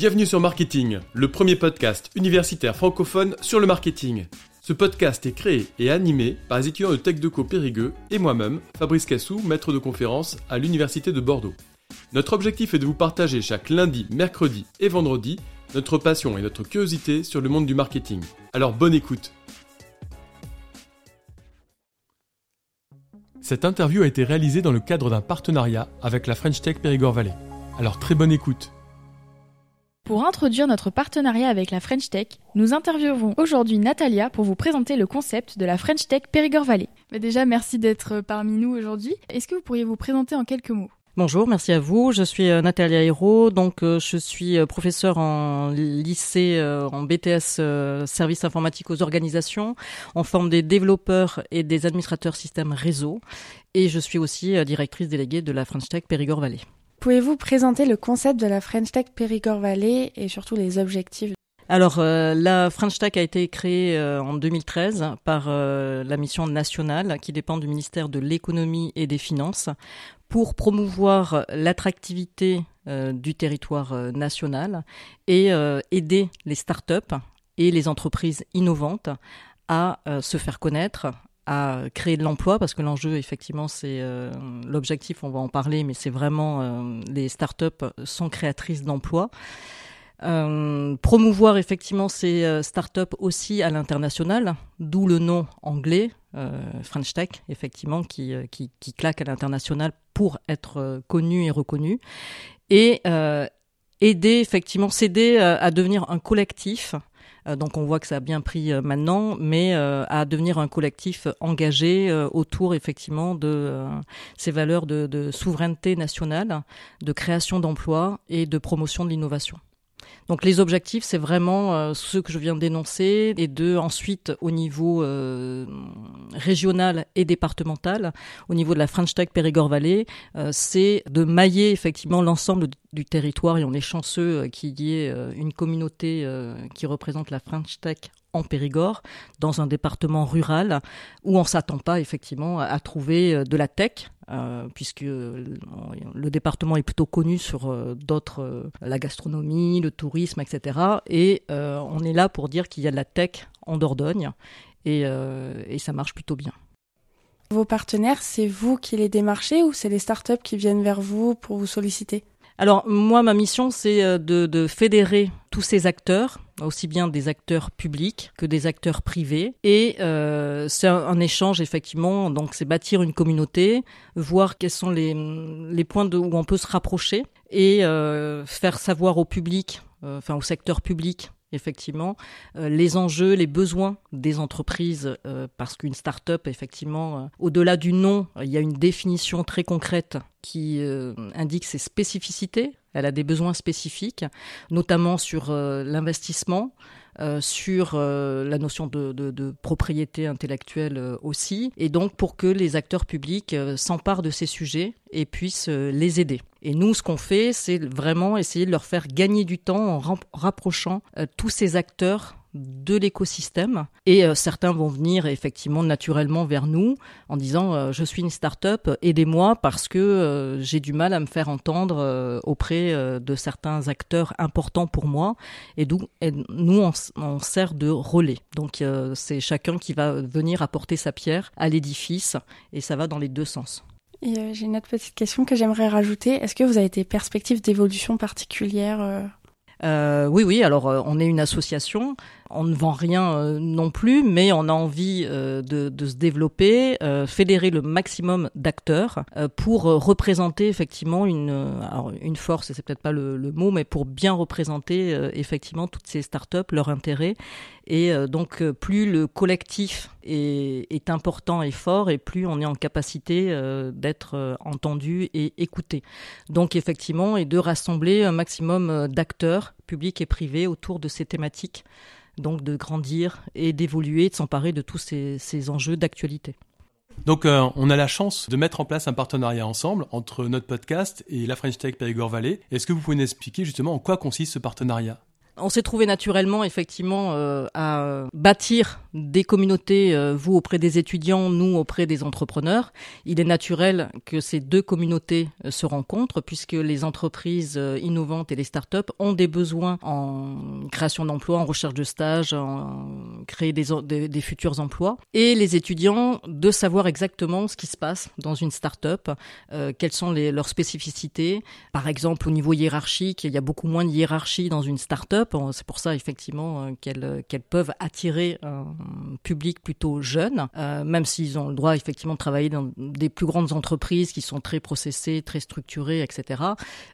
Bienvenue sur Marketing, le premier podcast universitaire francophone sur le marketing. Ce podcast est créé et animé par les étudiants de TechDeco Périgueux et moi-même, Fabrice Cassou, maître de conférence à l'Université de Bordeaux. Notre objectif est de vous partager chaque lundi, mercredi et vendredi notre passion et notre curiosité sur le monde du marketing. Alors bonne écoute Cette interview a été réalisée dans le cadre d'un partenariat avec la French Tech Périgord Valley. Alors très bonne écoute pour introduire notre partenariat avec la French Tech, nous interviewons aujourd'hui Natalia pour vous présenter le concept de la French Tech Périgord Valley. Mais déjà, merci d'être parmi nous aujourd'hui. Est-ce que vous pourriez vous présenter en quelques mots? Bonjour, merci à vous. Je suis euh, Natalia Hérault, donc euh, je suis euh, professeure en lycée, en BTS services informatiques aux organisations. On forme des développeurs et des administrateurs système réseau. Et je suis aussi directrice déléguée de la French Tech Périgord Valley. Pouvez-vous présenter le concept de la French Tech Périgord Valley et surtout les objectifs? Alors, euh, la French Tech a été créée euh, en 2013 par euh, la mission nationale qui dépend du ministère de l'économie et des finances pour promouvoir l'attractivité du territoire national et aider les startups et les entreprises innovantes à se faire connaître, à créer de l'emploi parce que l'enjeu effectivement c'est euh, l'objectif on va en parler mais c'est vraiment euh, les startups sont créatrices d'emplois. Euh, promouvoir effectivement ces startups aussi à l'international d'où le nom anglais French Tech effectivement qui, qui, qui claque à l'international pour être connu et reconnu. Et aider effectivement s'aider à devenir un collectif donc on voit que ça a bien pris euh, maintenant, mais euh, à devenir un collectif engagé autour effectivement de ces valeurs de souveraineté nationale, de création d'emplois et de promotion de l'innovation. Donc les objectifs, c'est vraiment euh, ce que je viens d'énoncer et de ensuite au niveau euh, régional et départemental, au niveau de la French Tech Périgord Valley, euh, c'est de mailler effectivement l'ensemble du territoire et on est chanceux qu'il y ait une communauté qui représente la French Tech en Périgord, dans un département rural où on s'attend pas effectivement à trouver euh, de la tech, euh, puisque euh, le département est plutôt connu sur d'autres, la gastronomie, le tourisme, etc. Et on est là pour dire qu'il y a de la tech en Dordogne et, et ça marche plutôt bien. Vos partenaires, c'est vous qui les démarchez ou c'est les startups qui viennent vers vous pour vous solliciter? Alors moi, ma mission, c'est de, fédérer tous ces acteurs, aussi bien des acteurs publics que des acteurs privés. Et euh, c'est un, échange, effectivement, donc c'est bâtir une communauté, voir quels sont les, points de, où on peut se rapprocher et euh, faire savoir au public, enfin au secteur public, effectivement, euh, les enjeux, les besoins des entreprises, euh, parce qu'une start-up, effectivement, euh, au-delà du nom, il y a une définition très concrète qui indique ses spécificités. Elle a des besoins spécifiques, notamment sur l'investissement, euh, sur euh, la notion de, propriété intellectuelle euh, aussi, et donc pour que les acteurs publics s'emparent de ces sujets et puissent les aider. Et nous, ce qu'on fait, c'est vraiment essayer de leur faire gagner du temps en rapprochant tous ces acteurs de l'écosystème. Et euh, certains vont venir effectivement naturellement vers nous en disant euh, je suis une start-up, aidez-moi parce que euh, j'ai du mal à me faire entendre auprès de certains acteurs importants pour moi. Et, nous, on, on, sert de relais. Donc c'est chacun qui va venir apporter sa pierre à l'édifice et ça va dans les deux sens. Et j'ai une autre petite question que j'aimerais rajouter. Est-ce que vous avez des perspectives d'évolution particulières euh, oui, oui. Alors, euh, on est une association. On ne vend rien euh, non plus, mais on a envie de, de, se développer, fédérer le maximum d'acteurs pour représenter effectivement une, une force. C'est peut-être pas le, mot, mais pour bien représenter effectivement toutes ces startups, leurs intérêts. Et donc, plus le collectif est, est, important et fort, et plus on est en capacité d'être entendu et écouté. Donc, effectivement, et de rassembler un maximum d'acteurs public et privé autour de ces thématiques, donc de grandir et d'évoluer, de s'emparer de tous ces, enjeux d'actualité. Donc euh, on a la chance de mettre en place un partenariat ensemble entre notre podcast et la French Tech Périgord Valley. Est-ce que vous pouvez nous expliquer justement en quoi consiste ce partenariat? On s'est trouvé naturellement, effectivement, euh, à bâtir des communautés, euh, vous auprès des étudiants, nous auprès des entrepreneurs. Il est naturel que ces deux communautés euh, se rencontrent, puisque les entreprises innovantes et les startups ont des besoins en création d'emplois, en recherche de stages, en créer des, futurs emplois, et les étudiants de savoir exactement ce qui se passe dans une startup, euh, quelles sont leurs spécificités. Par exemple, au niveau hiérarchique, il y a beaucoup moins de hiérarchie dans une startup. C'est pour ça, effectivement, euh, qu'elles peuvent attirer public plutôt jeune, euh, même s'ils ont le droit, effectivement, de travailler dans des plus grandes entreprises qui sont très processées, très structurées, etc.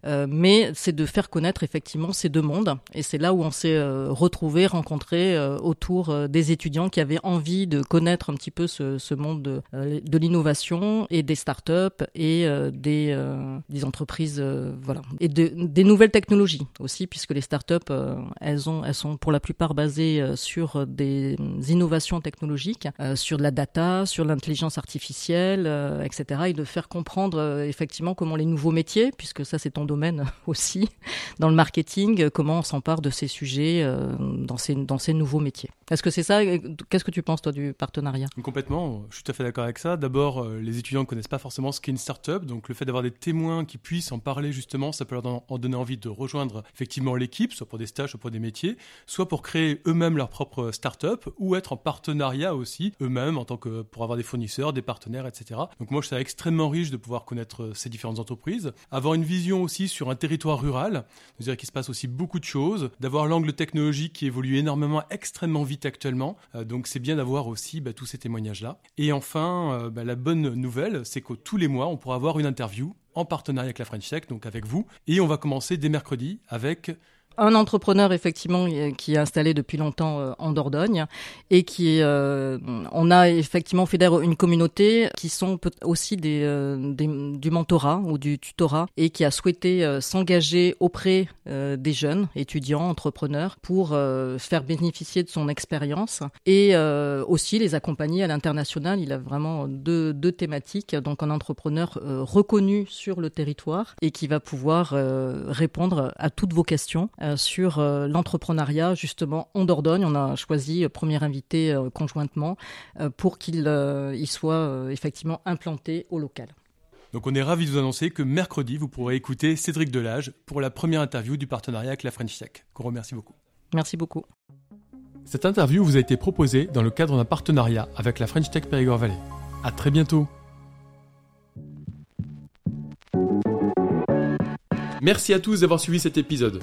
Euh, mais c'est de faire connaître, effectivement, ces deux mondes. Et c'est là où on s'est euh, retrouvés, rencontrés autour des étudiants qui avaient envie de connaître un petit peu ce, monde de, l'innovation et des startups et des, entreprises, voilà, et de, des nouvelles technologies aussi, puisque les startups, elles, ont, elles sont pour la plupart basées sur des innovations technologiques, sur de la data, sur l'intelligence artificielle, etc. Et de faire comprendre effectivement comment les nouveaux métiers, puisque ça c'est ton domaine aussi, dans le marketing, comment on s'empare de ces sujets dans, ces, dans ces nouveaux métiers. Est-ce que c'est ça Qu'est-ce que tu penses toi du partenariat? Complètement, je suis tout à fait d'accord avec ça. D'abord, les étudiants ne connaissent pas forcément ce qu'est une startup, donc le fait d'avoir des témoins qui puissent en parler justement, ça peut leur en donner envie de rejoindre effectivement l'équipe, soit pour des stages, soit pour des métiers, soit pour créer eux-mêmes leur propre startup ou être en partenariat aussi eux-mêmes en tant que pour avoir des fournisseurs, des partenaires, etc. Donc moi je ça extrêmement riche de pouvoir connaître ces différentes entreprises, avoir une vision aussi sur un territoire rural, de dire qu'il se passe aussi beaucoup de choses, d'avoir l'angle technologique qui évolue énormément, extrêmement vite actuellement. Euh, donc c'est bien d'avoir aussi bah, tous ces témoignages-là. Et enfin, euh, bah, la bonne nouvelle, c'est que tous les mois, on pourra avoir une interview en partenariat avec la French Tech, donc avec vous. Et on va commencer dès mercredi avec un entrepreneur effectivement qui est installé depuis longtemps euh, en Dordogne et qui euh, on a effectivement fédère une communauté qui sont aussi euh, des, du mentorat ou du tutorat et qui a souhaité s'engager auprès des jeunes étudiants entrepreneurs pour faire bénéficier de son expérience et aussi les accompagner à l'international. Il a vraiment deux, deux thématiques donc un entrepreneur reconnu sur le territoire et qui va pouvoir répondre à toutes vos questions sur euh, l'entrepreneuriat justement en Dordogne. On a choisi euh, premier invité conjointement pour qu'il soit effectivement implanté au local. Donc on est ravi de vous annoncer que mercredi, vous pourrez écouter Cédric Delage pour la première interview du partenariat avec la French Tech, qu'on remercie beaucoup. Merci beaucoup. Cette interview vous a été proposée dans le cadre d'un partenariat avec la French Tech Périgord Valley. À très bientôt. Merci à tous d'avoir suivi cet épisode.